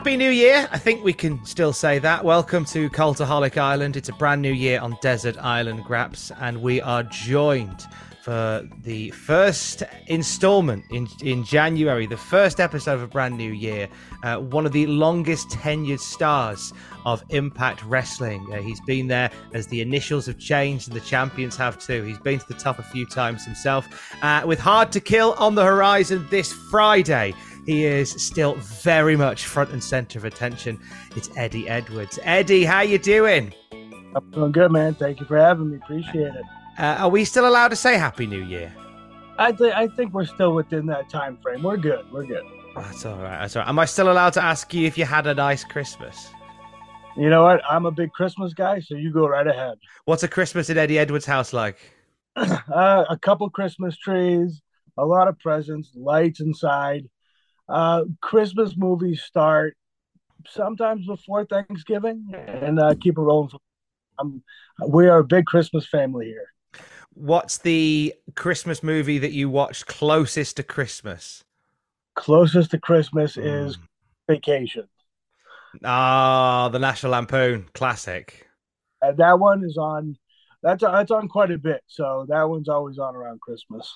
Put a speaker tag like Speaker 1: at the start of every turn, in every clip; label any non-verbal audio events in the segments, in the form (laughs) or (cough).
Speaker 1: Happy New Year! I think we can still say that. Welcome to Cultaholic Island. It's a brand new year on Desert Island Graps, and we are joined for the first installment in in January, the first episode of a brand new year. Uh, one of the longest tenured stars of Impact Wrestling. Uh, he's been there as the initials have changed, and the champions have too. He's been to the top a few times himself. Uh, with Hard to Kill on the horizon this Friday he is still very much front and center of attention. It's Eddie Edwards. Eddie, how you doing?
Speaker 2: I'm doing good, man. Thank you for having me. Appreciate it.
Speaker 1: Uh, are we still allowed to say Happy New Year?
Speaker 2: I think I think we're still within that time frame. We're good. We're good.
Speaker 1: That's all right. That's all right. Am I still allowed to ask you if you had a nice Christmas?
Speaker 2: You know what? I'm a big Christmas guy, so you go right ahead.
Speaker 1: What's a Christmas at Eddie Edwards' house like? (clears throat)
Speaker 2: uh, a couple Christmas trees, a lot of presents, lights inside. Uh, Christmas movies start sometimes before Thanksgiving and uh, keep it rolling. Um, we are a big Christmas family here.
Speaker 1: What's the Christmas movie that you watched closest to Christmas?
Speaker 2: Closest to Christmas mm. is Vacation.
Speaker 1: Ah, the National Lampoon classic.
Speaker 2: And that one is on. That's that's on quite a bit. So that one's always on around Christmas.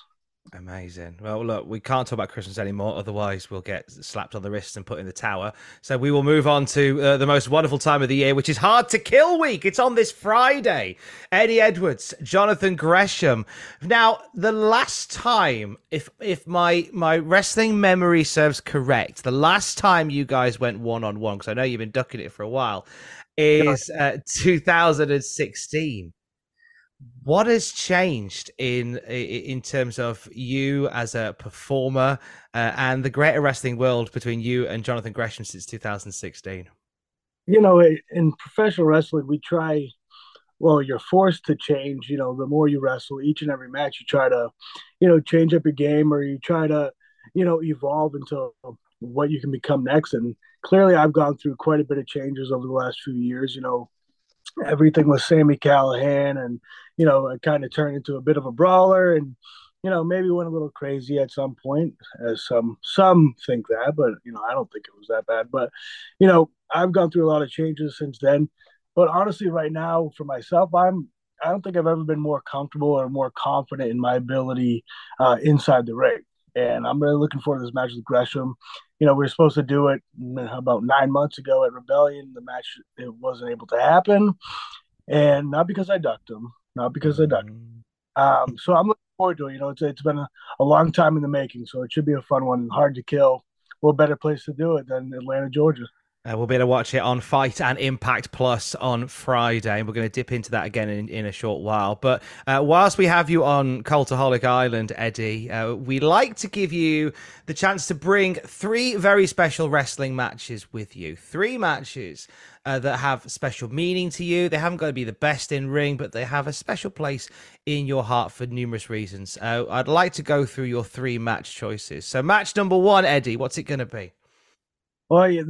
Speaker 1: Amazing. Well, look, we can't talk about Christmas anymore, otherwise we'll get slapped on the wrists and put in the tower. So we will move on to uh, the most wonderful time of the year, which is Hard to Kill Week. It's on this Friday. Eddie Edwards, Jonathan Gresham. Now, the last time, if if my my wrestling memory serves correct, the last time you guys went one on one, because I know you've been ducking it for a while, is uh, 2016 what has changed in in terms of you as a performer uh, and the greater wrestling world between you and Jonathan Gresham since 2016?
Speaker 2: You know, in professional wrestling, we try. Well, you're forced to change. You know, the more you wrestle, each and every match, you try to, you know, change up your game or you try to, you know, evolve into what you can become next. And clearly, I've gone through quite a bit of changes over the last few years. You know, everything was Sami Callihan, and you know, it kind of turned into a bit of a brawler, and you know, maybe went a little crazy at some point, as some some think that, but you know, I don't think it was that bad. But you know, I've gone through a lot of changes since then. But honestly, right now, for myself, I'm I don't think I've ever been more comfortable or more confident in my ability uh, inside the ring. And I'm really looking forward to this match with Gresham you know, we were supposed to do it about nine months ago at Rebellion. The match it wasn't able to happen, and not because I ducked him, not because I ducked. Him. Um, so I'm looking forward to it. You know, it's it's been a, a long time in the making, so it should be a fun one. Hard to kill. What better place to do it than Atlanta, Georgia?
Speaker 1: Uh, we'll be able to watch it on FITE and Impact Plus on Friday. And we're going to dip into that again in, in a short while. But uh, whilst we have you on Cultaholic Island, Eddie, uh, we like to give you the chance to bring three very special wrestling matches with you. Three matches uh, that have special meaning to you. They haven't got to be the best in ring, but they have a special place in your heart for numerous reasons. Uh, I'd like to go through your three match choices. So, match number one, Eddie, what's it going to be?
Speaker 2: Well, yeah,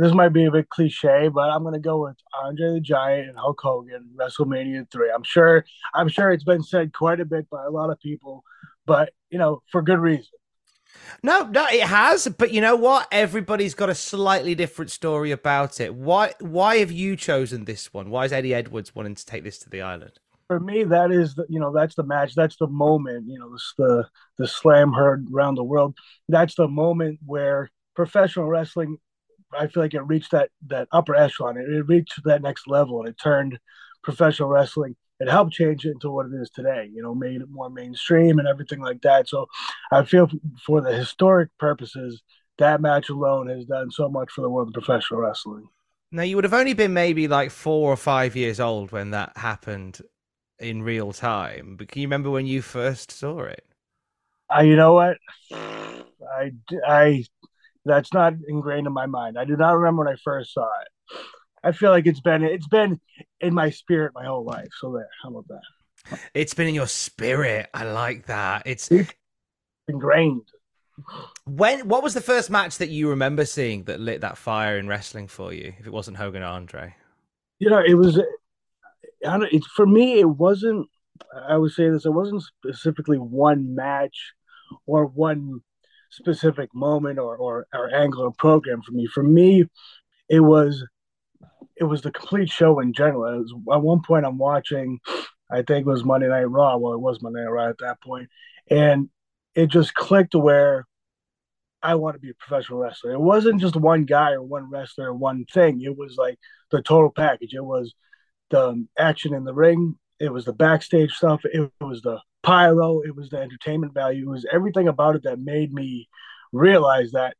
Speaker 2: this might be a bit cliche, but I'm going to go with Andre the Giant and Hulk Hogan, WrestleMania three. I'm sure, I'm sure it's been said quite a bit by a lot of people, but you know, for good reason.
Speaker 1: No, no, it has. But you know what? Everybody's got a slightly different story about it. Why? Why have you chosen this one? Why is Eddie Edwards wanting to take this to the island?
Speaker 2: for me, that is the you know that's the match. That's the moment. You know, this the the slam heard around the world. That's the moment where professional wrestling. I feel like it reached that that upper echelon. It, it reached that next level, and it turned professional wrestling. It helped change it into what it is today. You know, made it more mainstream and everything like that. So, I feel for the historic purposes, that match alone has done so much for the world of professional wrestling.
Speaker 1: Now, you would have only been maybe like four or five years old when that happened in real time. But can you remember when you first saw it?
Speaker 2: Uh, you know what? I, I, that's not ingrained in my mind. I do not remember when I first saw it. I feel like it's been it's been in my spirit my whole life. So there, how about that?
Speaker 1: It's been in your spirit. I like that. It's
Speaker 2: ingrained.
Speaker 1: When what was the first match that you remember seeing that lit that fire in wrestling for you? If it wasn't Hogan and Andre,
Speaker 2: you know, it was. It's for me. It wasn't. I would say this. It wasn't specifically one match or one specific moment or or, or angle or program for me. For me, it was it was the complete show in general. It Was, at one point, I'm watching. I think it was Monday Night Raw. Well, it was Monday Night Raw at that point, and it just clicked where I want to be a professional wrestler. It wasn't just one guy or one wrestler or one thing. It was like the total package. It was the action in the ring. It was the backstage stuff. It was the pyro. It was the entertainment value. It was everything about it that made me realize that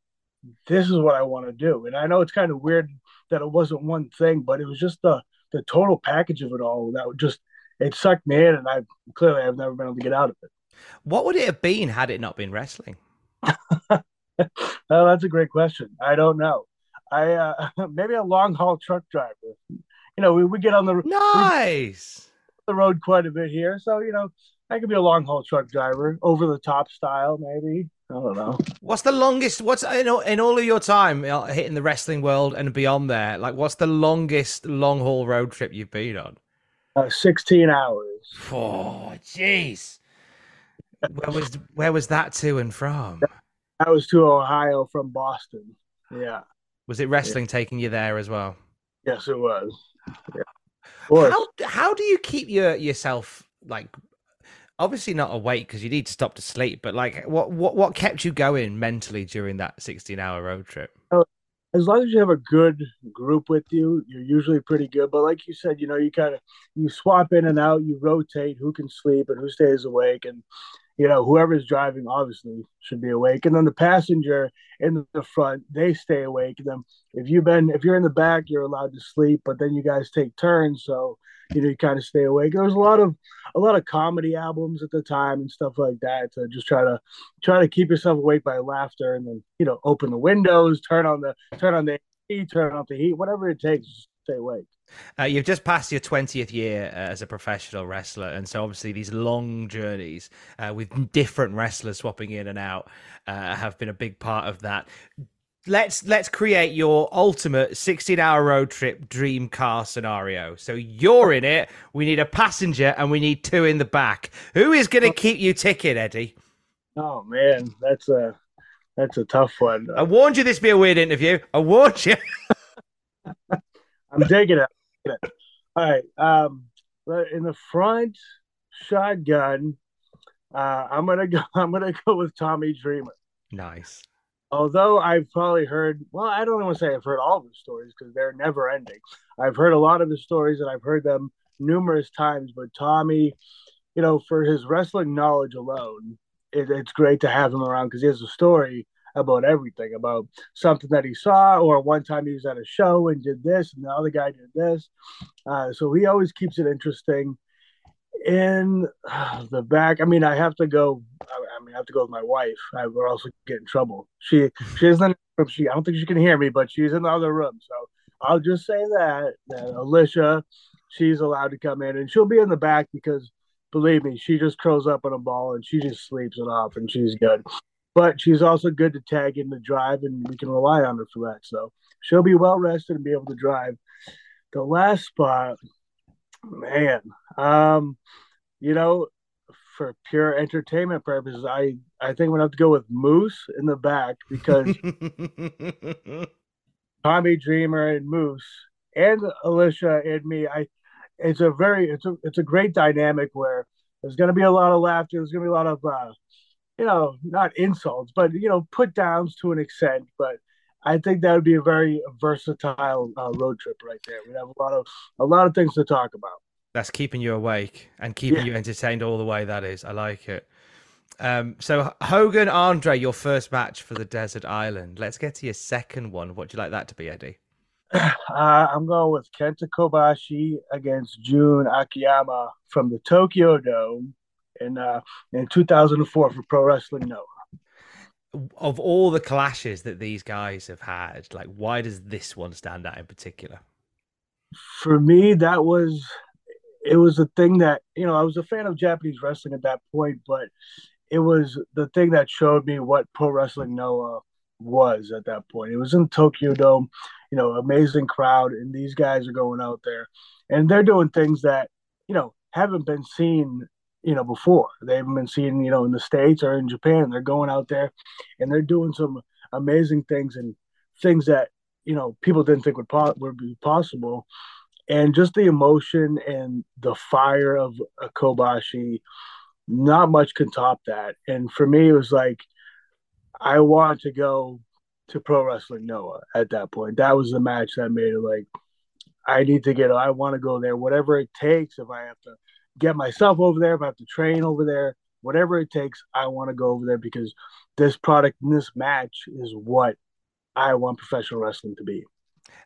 Speaker 2: this is what I want to do. And I know it's kind of weird that it wasn't one thing, but it was just the the total package of it all that just it sucked me in, and I clearly I've never been able to get out of it.
Speaker 1: What would it have been had it not been wrestling? (laughs)
Speaker 2: oh, that's a great question. I don't know. I uh, (laughs) maybe a long haul truck driver. You know, we, we get on the
Speaker 1: nice
Speaker 2: the road quite a bit here, so you know I could be a long haul truck driver, over the top style, maybe. I don't know.
Speaker 1: What's the longest? What's in all, in all of your time hitting the wrestling world and beyond there? Like, what's the longest long haul road trip you've been on?
Speaker 2: Uh, Sixteen hours.
Speaker 1: Oh, jeez. Where was where was that to and from?
Speaker 2: That was to Ohio from Boston. Yeah.
Speaker 1: Was it wrestling yeah. taking you there as well?
Speaker 2: Yes, it was. Yeah.
Speaker 1: How how do you keep your yourself like obviously not awake because you need to stop to sleep, but like what what what kept you going mentally during that 16 hour road trip?
Speaker 2: Oh, as long as you have a good group with you, you're usually pretty good. But like you said, you know, you kind of you swap in and out, you rotate who can sleep and who stays awake, and you know, whoever's driving obviously should be awake. And then the passenger in the front, they stay awake. And then if you've been, if you're in the back, you're allowed to sleep, but then you guys take turns. So, you know, you kind of stay awake. There was a lot of, a lot of comedy albums at the time and stuff like that to just try to, try to keep yourself awake by laughter and then, you know, open the windows, turn on the, turn on the heat, turn off the heat, whatever it takes, stay awake.
Speaker 1: Uh, you've just passed your 20th year uh, as a professional wrestler. And so, obviously, these long journeys uh, with different wrestlers swapping in and out uh, have been a big part of that. Let's let's create your ultimate 16 hour road trip dream car scenario. So you're in it. We need a passenger and we need two in the back. Who is going to keep you ticking, Eddie?
Speaker 2: Oh man, that's a that's a tough one.
Speaker 1: I warned you this be a weird interview. I warned you. (laughs)
Speaker 2: I'm digging it. All right. Um, in the front shotgun, uh, I'm gonna go. (laughs) I'm gonna go with Tommy Dreamer.
Speaker 1: Nice.
Speaker 2: Although I've probably heard, well, I don't want to say I've heard all of his stories because they're never ending. I've heard a lot of the stories and I've heard them numerous times. But Tommy, you know, for his wrestling knowledge alone, it, it's great to have him around because he has a story about everything about something that he saw or one time he was at a show and did this and the other guy did this. Uh, so he always keeps it interesting. In (sighs) the back i mean i have to go i, mean i have to go with my wife. I, or also get in trouble. She she isn't she i don't think she can hear me but she's in the other room. So i'll just say that that alicia she's allowed to come in and she'll be in the back because believe me she just curls up in a ball and she just sleeps it off and she's good but she's also good to tag in the drive, and we can rely on her for that. So she'll be well rested and be able to drive. The last spot, man, um, you know, for pure entertainment purposes, I I think I'm gonna have to go with Moose in the back because (laughs) Tommy Dreamer and Moose and Alicia and me, I it's a very it's a it's a great dynamic where there's going to be a lot of laughter. There's going to be a lot of uh, you know not insults, but you know put downs to an extent. But I think that would be a very versatile uh, road trip right there. We'd have a lot of a lot of things to talk about.
Speaker 1: That's keeping you awake and keeping yeah. you entertained all the way. That is, I like it. Um, so Hogan Andre, your first match for the Desert Island. Let's get to your second one. What do you like that to be, Eddie? (sighs)
Speaker 2: Uh, I'm going with Kenta Kobashi against Jun Akiyama from the Tokyo Dome in uh, in 2004 for Pro Wrestling Noah.
Speaker 1: Of all the clashes that these guys have had, like why does this one stand out in particular?
Speaker 2: For me, that was it was a thing that you know I was a fan of Japanese wrestling at that point, but it was the thing that showed me what Pro Wrestling Noah was at that point. It was in Tokyo Dome you know, amazing crowd, and these guys are going out there, and they're doing things that you know haven't been seen, you know, before. They haven't been seen, you know, in the states or in Japan. They're going out there, and they're doing some amazing things and things that you know people didn't think would po- would be possible, and just the emotion and the fire of a Kobashi. Not much can top that. And for me, it was like I want to go to Pro Wrestling Noah at that point. That was the match that made it like I need to get I want to go there, whatever it takes. If I have to get myself over there, if I have to train over there, whatever it takes, I want to go over there because this product and this match is what I want professional wrestling to be.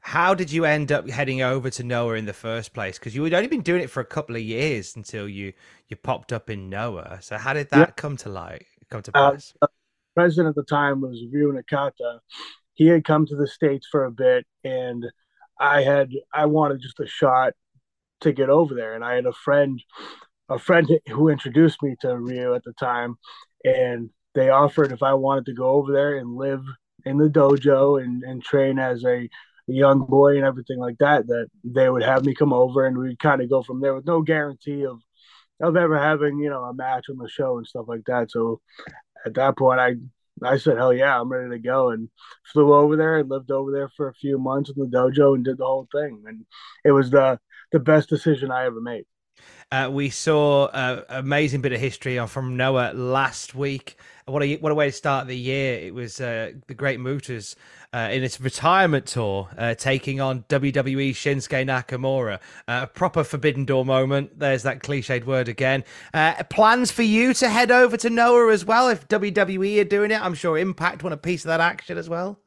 Speaker 1: How did you end up heading over to Noah in the first place? Because you had only been doing it for a couple of years until you you popped up in Noah. So how did that come to light? Come to uh, pass? Uh,
Speaker 2: president at the time was Ryu Nakata. He had come to the states for a bit, and I had I wanted just a shot to get over there, and I had a friend, a friend who introduced me to Ryu at the time, and they offered if I wanted to go over there and live in the dojo and, and train as a young boy and everything like that, that they would have me come over and we'd kind of go from there with no guarantee of of ever having you know a match on the show and stuff like that. So at that point, I I said, hell yeah, I'm ready to go, and flew over there and lived over there for a few months in the dojo and did the whole thing, and it was the the best decision I ever made.
Speaker 1: Uh, we saw an amazing bit of history from Noah last week. What a what a way to start the year! It was uh, the Great Muta's uh, in its retirement tour, uh, taking on WWE Shinsuke Nakamura. Uh, a proper Forbidden Door moment. There's that cliched word again. Uh, plans for you to head over to Noah as well if WWE are doing it. I'm sure Impact want a piece of that action as well.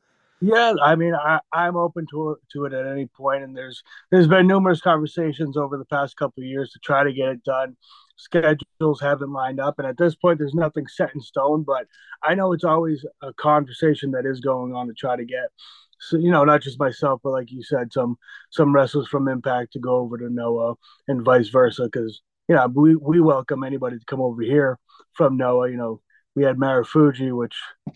Speaker 2: Yeah, I mean, I'm open to to it at any point, and there's there's been numerous conversations over the past couple of years to try to get it done. Schedules haven't lined up, and at this point, there's nothing set in stone. But I know it's always a conversation that is going on to try to get, so you know, not just myself, but like you said, some some wrestlers from Impact to go over to Noah and vice versa, because you know we we welcome anybody to come over here from Noah. You know, we had Marufuji, which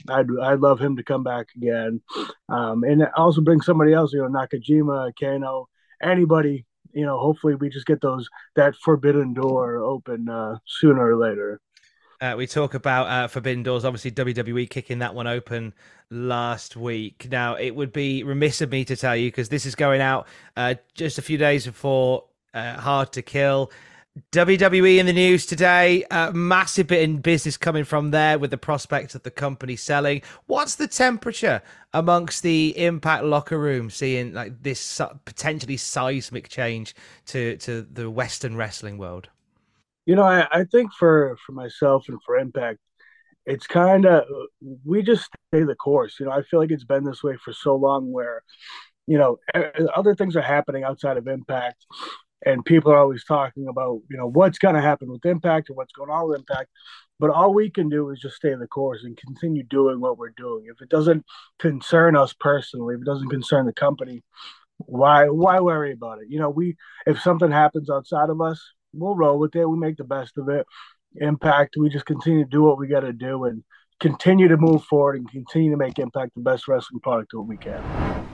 Speaker 2: I'd I'd love him to come back again, um, and also bring somebody else. You know, Nakajima, Kenoh, anybody. You know, hopefully we just get those that forbidden door open uh, sooner or later.
Speaker 1: Uh, we talk about uh, Forbidden Doors. Obviously, WWE kicking that one open last week. Now, it would be remiss of me to tell you because this is going out uh, just a few days before uh, Hard to Kill. WWE in the news today. Uh, massive bit in business coming from there with the prospect of the company selling. What's the temperature amongst the Impact locker room, seeing like this potentially seismic change to to the Western wrestling world?
Speaker 2: You know, I, I think for for myself and for Impact, it's kind of we just stay the course. You know, I feel like it's been this way for so long, where you know other things are happening outside of Impact and people are always talking about you know what's going to happen with impact and what's going on with impact but all we can do is just stay the course and continue doing what we're doing. If it doesn't concern us personally if it doesn't concern the company why why worry about it? You know we if something happens outside of us we'll roll with it. We make the best of it. Impact we just continue to do what we got to do and continue to move forward and continue to make impact the best wrestling product that we can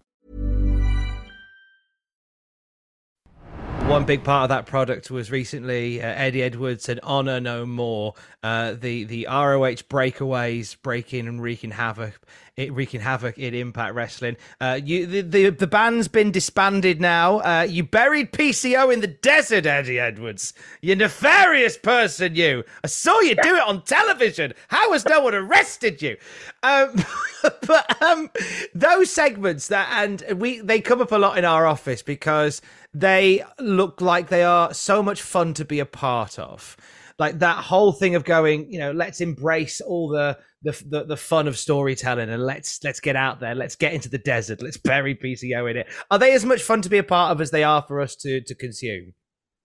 Speaker 1: One big part of that product was recently uh, Eddie Edwards and Honor No More, uh, the the ROH breakaways breaking and wreaking havoc, it wreaking havoc in Impact Wrestling. Uh, you the, the the band's been disbanded now. Uh, you buried PCO in the desert, Eddie Edwards. You nefarious person, you. I saw you do it on television. How has no one arrested you? Um, (laughs) but um, those segments that and we they come up a lot in our office because they look like they are so much fun to be a part of. Like that whole thing of going, you know, let's embrace all the the, the, the fun of storytelling and let's let's get out there, let's get into the desert, let's bury PCO in it. Are they as much fun to be a part of as they are for us to to consume?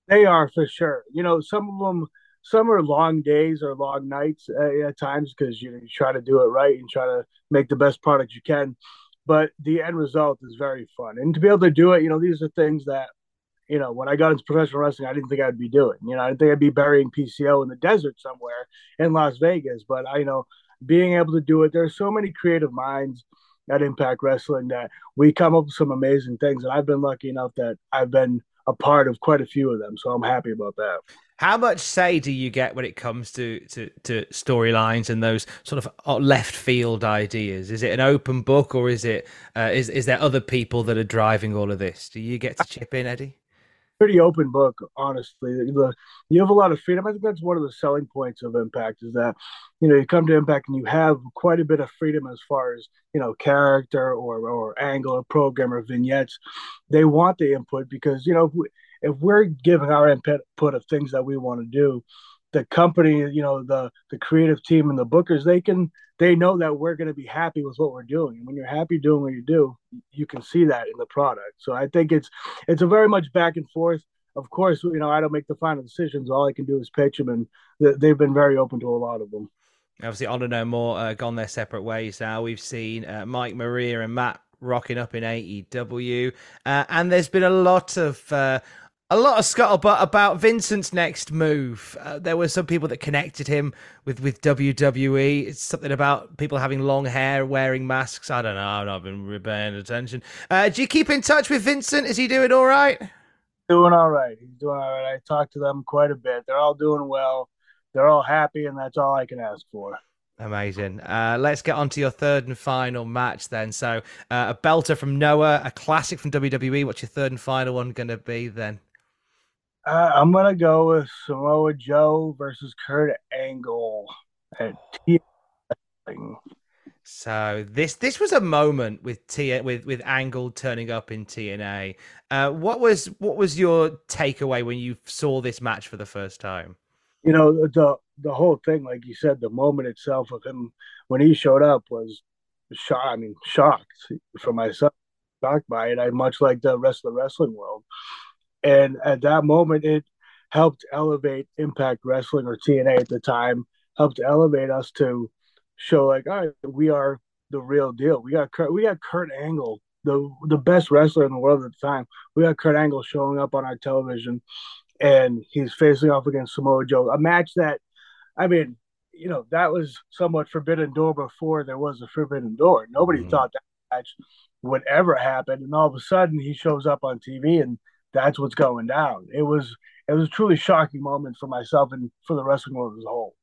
Speaker 2: They are for sure. You know, some of them some are long days or long nights uh, at times because you, know, you try to do it right and try to make the best product you can. But the end result is very fun, and to be able to do it, you know, these are things that you know, when I got into professional wrestling, I didn't think I'd be doing. You know, I didn't think I'd be burying PCO in the desert somewhere in Las Vegas. But I you know being able to do it. There's so many creative minds at Impact Wrestling that we come up with some amazing things, and I've been lucky enough that I've been a part of quite a few of them. So I'm happy about that.
Speaker 1: How much say do you get when it comes to to, to storylines and those sort of uh, left field ideas? Is it an open book, or is it uh, is is there other people that are driving all of this? Do you get to chip in, Eddie?
Speaker 2: Pretty open book, honestly. The, you have a lot of freedom. I think that's one of the selling points of Impact is that, you know, you come to Impact and you have quite a bit of freedom as far as, you know, character or, or angle or program or vignettes. They want the input because, you know, if, we, if we're giving our input of things that we want to do, the company, you know, the the creative team and the bookers, they can they know that we're going to be happy with what we're doing. And when you're happy doing what you do, you can see that in the product. So I think it's it's a very much back and forth. Of course, you know, I don't make the final decisions. All I can do is pitch them, and they've been very open to a lot of them.
Speaker 1: Obviously, Honor No More uh, gone their separate ways now. We've seen uh, Mike Maria and Matt rocking up in AEW, uh, and there's been a lot of uh, a lot of scuttlebutt about Vincent's next move. Uh, there were some people that connected him with, with WWE. It's something about people having long hair, wearing masks. I don't know. I've not been paying attention. Uh, do you keep in touch with Vincent? Is he doing all right?
Speaker 2: Doing all right. He's doing all right. I talk to them quite a bit. They're all doing well. They're all happy, and that's all I can ask for.
Speaker 1: Amazing. Uh, let's get on to your third and final match then. So, uh, a belter from Noah, a classic from WWE. What's your third and final one going to be then?
Speaker 2: Uh, I'm gonna go with Samoa Joe versus Kurt Angle at T.
Speaker 1: So this this was a moment with T with with Angle turning up in TNA. Uh, what was what was your takeaway when you saw this match for the first time?
Speaker 2: You know the the whole thing, like you said, the moment itself of him when he showed up was shocked. I mean, shocked for myself, shocked by it. I much like the rest of the wrestling world. And at that moment, it helped elevate Impact Wrestling or TNA at the time, helped elevate us to show like, all right, we are the real deal. We got Kurt, we got Kurt Angle, the the best wrestler in the world at the time. We got Kurt Angle showing up on our television, and he's facing off against Samoa Joe, a match that, I mean, you know, that was somewhat forbidden door before there was a forbidden door. Nobody mm-hmm. thought that match would ever happen, and all of a sudden he shows up on TV and that's what's going down. It was it was a truly shocking moment for myself and for the wrestling world as a whole.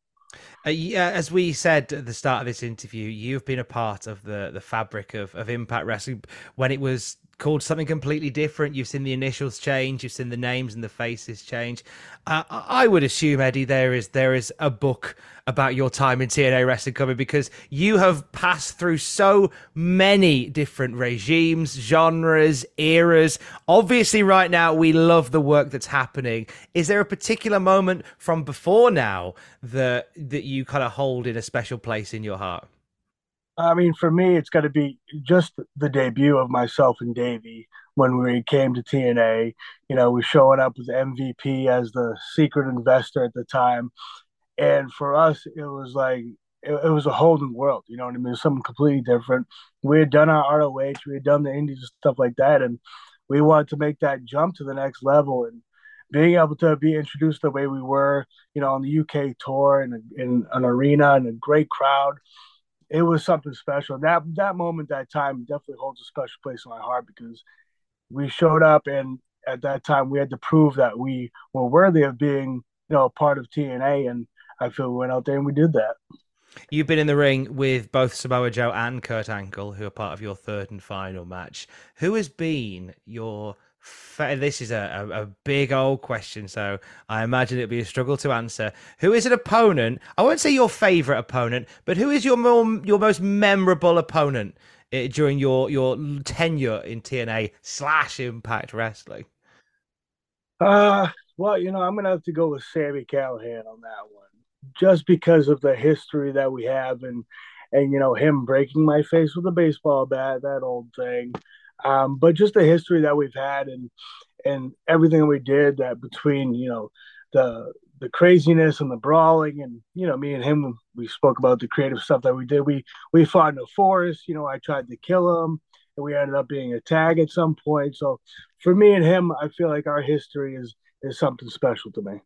Speaker 1: Uh, yeah, as we said at the start of this interview, you've been a part of the the fabric of, of Impact Wrestling when it was called something completely different. You've seen the initials change, you've seen the names and the faces change. Uh, I would assume, Eddie, there is there is a book about your time in TNA wrestling coming because you have passed through so many different regimes, genres, eras. Obviously, right now we love the work that's happening. Is there a particular moment from before now that that you kind of hold in a special place in your heart?
Speaker 2: I mean, for me, it's got to be just the debut of myself and Davey when we came to TNA. You know, we showing up with MVP as the secret investor at the time, and for us, it was like it, it was a whole new world. You know what I mean? Something completely different. We had done our ROH, we had done the Indies and stuff like that, and we wanted to make that jump to the next level and being able to be introduced the way we were, you know, on the UK tour and in an arena and a great crowd it was something special. That that moment, that time, definitely holds a special place in my heart because we showed up, and at that time, we had to prove that we were worthy of being, you know, a part of TNA. And I feel we went out there and we did that.
Speaker 1: You've been in the ring with both Samoa Joe and Kurt Angle, who are part of your third and final match. Who has been your this is a, a, a, big old question, so I imagine it'll be a struggle to answer. Who is an opponent? I won't say your favorite opponent, but who is your more, your most memorable opponent uh, during your your tenure in TNA slash Impact Wrestling?
Speaker 2: Uh, well, you know, I'm gonna have to go with Sami Callihan on that one, just because of the history that we have, and and you know him breaking my face with a baseball bat, that old thing. Um, but just the history that we've had and and everything we did that between you know the the craziness and the brawling and you know me and him we spoke about the creative stuff that we did. We we fought in the forest you know i tried to kill him and we ended up being a tag at some point. So for me and him i feel like our history is is something special to me.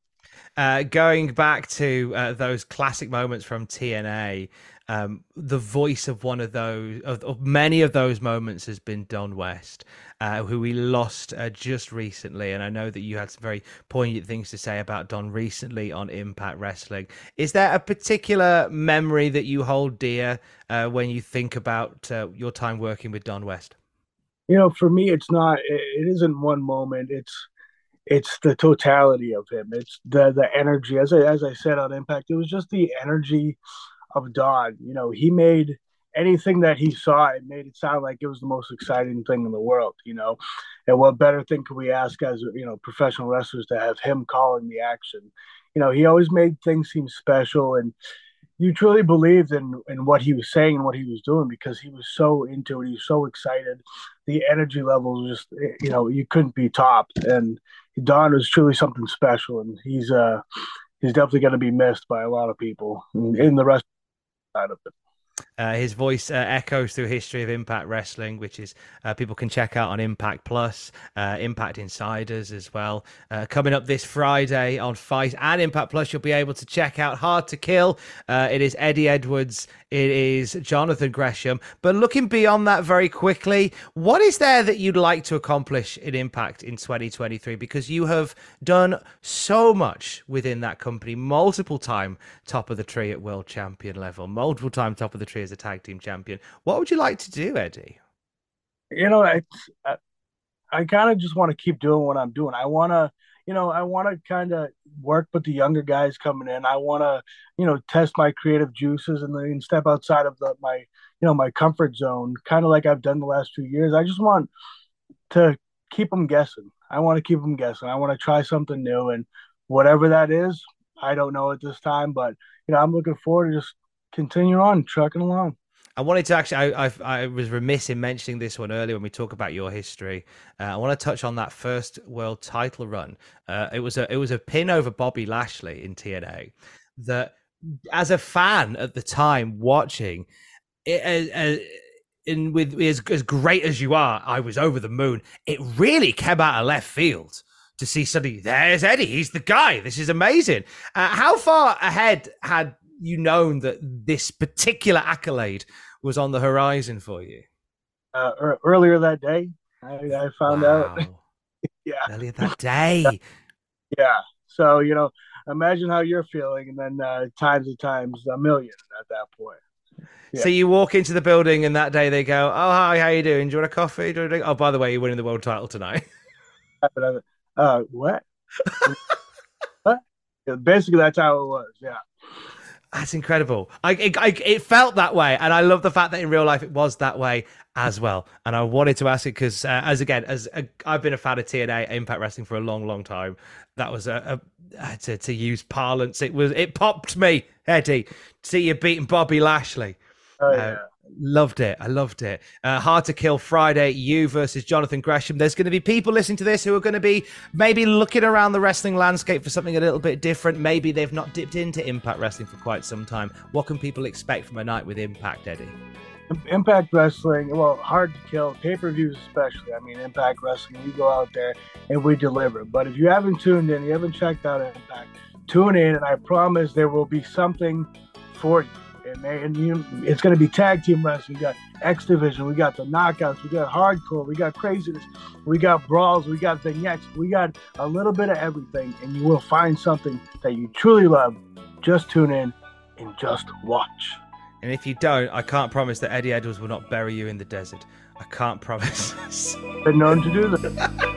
Speaker 1: Uh, going back to uh, those classic moments from TNA, um, the voice of one of those, of, of, many of those moments, has been Don West, uh, who we lost uh, just recently. And I know that you had some very poignant things to say about Don recently on Impact Wrestling. Is there a particular memory that you hold dear uh, when you think about uh, your time working with Don West?
Speaker 2: You know, for me, it's not. It isn't one moment. It's it's the totality of him. It's the the energy. As I as I said on Impact, it was just the energy of Don. You know, he made anything that he saw, it made it sound like it was the most exciting thing in the world. You know, and what better thing could we ask as you know professional wrestlers to have him calling the action? You know, he always made things seem special and. You truly believed in, in what he was saying and what he was doing because he was so into it. He was so excited. The energy levels just, you know, you couldn't be topped. And Don was truly something special, and he's uh he's definitely going to be missed by a lot of people in the rest side of it.
Speaker 1: Uh, his voice uh, echoes through history of Impact Wrestling, which is uh, people can check out on Impact Plus, uh, Impact Insiders as well. Uh, coming up this Friday on FITE and Impact Plus, you'll be able to check out Hard to Kill. It is Eddie Edwards, it is Jonathan Gresham. But looking beyond that very quickly, what is there that you'd like to accomplish in Impact in 2023? Because you have done so much within that company, multiple time top of the tree at world champion level, multiple time top of the tree as a tag team champion. What would you like to do, Eddie?
Speaker 2: You know, I, I, I kind of just want to keep doing what I'm doing. I want to, you know, I want to kind of work with the younger guys coming in. I want to, you know, test my creative juices and then step outside of the, my, you know, my comfort zone, kind of like I've done the last few years. I just want to keep them guessing. I want to keep them guessing. I want to try something new, and whatever that is, I don't know at this time. But you know, I'm looking forward to just continue on trucking along.
Speaker 1: I wanted to actually, I, I, I, was remiss in mentioning this one earlier when we talk about your history. Uh, I want to touch on that first world title run. Uh, it was a, it was a pin over Bobby Lashley in TNA. That, as a fan at the time watching, it, uh, uh, in with as, as great as you are, I was over the moon. It really came out of left field to see suddenly there's Eddie. He's the guy. This is amazing. Uh, how far ahead had you known that this particular accolade was on the horizon for you?
Speaker 2: Uh, earlier that day, I, I found wow. out. (laughs)
Speaker 1: yeah, earlier that day. (laughs)
Speaker 2: yeah. So you know, imagine how you're feeling, and then uh, times and times a million at that point.
Speaker 1: Yeah. So you walk into the building, and that day they go, "Oh, hi, how you doing? Do you want a coffee? Do you Oh, by the way, you're winning the world title tonight." (laughs)
Speaker 2: uh, what? what? Basically, that's how it was. Yeah.
Speaker 1: That's incredible. I it, I it, felt that way, and I love the fact that in real life it was that way as well. And I wanted to ask it because, uh, as again, as a, I've been a fan of TNA Impact Wrestling for a long, long time. That was a, a uh, to to use parlance. It was it popped me, Eddie. See you beating Bobby Lashley.
Speaker 2: Oh, yeah. Uh,
Speaker 1: Loved it. I loved it. Uh, Hard to Kill Friday, you versus Jonathan Gresham. There's going to be people listening to this who are going to be maybe looking around the wrestling landscape for something a little bit different. Maybe they've not dipped into Impact Wrestling for quite some time. What can people expect from a night with Impact, Eddie?
Speaker 2: Impact Wrestling, well, hard to kill, pay per views especially. I mean, Impact Wrestling, we go out there and we deliver. But if you haven't tuned in, you haven't checked out Impact, tune in, and I promise there will be something for you and, they, and you, it's going to be tag team wrestling. We got X Division, we got the knockouts, we got hardcore, we got craziness, we got brawls, we got vignettes, we got a little bit of everything, and you will find something that you truly love. Just tune in and just watch.
Speaker 1: And if you don't, I can't promise that Eddie Edwards will not bury you in the desert. I can't (laughs) promise.
Speaker 2: Been known to do that. (laughs)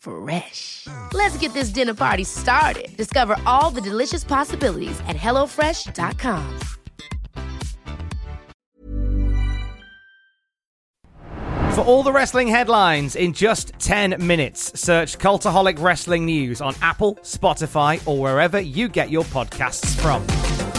Speaker 3: Fresh. Let's get this dinner party started. Discover all the delicious possibilities at HelloFresh.com.
Speaker 1: For all the wrestling headlines in just 10 minutes, search Cultaholic Wrestling News on Apple, Spotify, or wherever you get your podcasts from.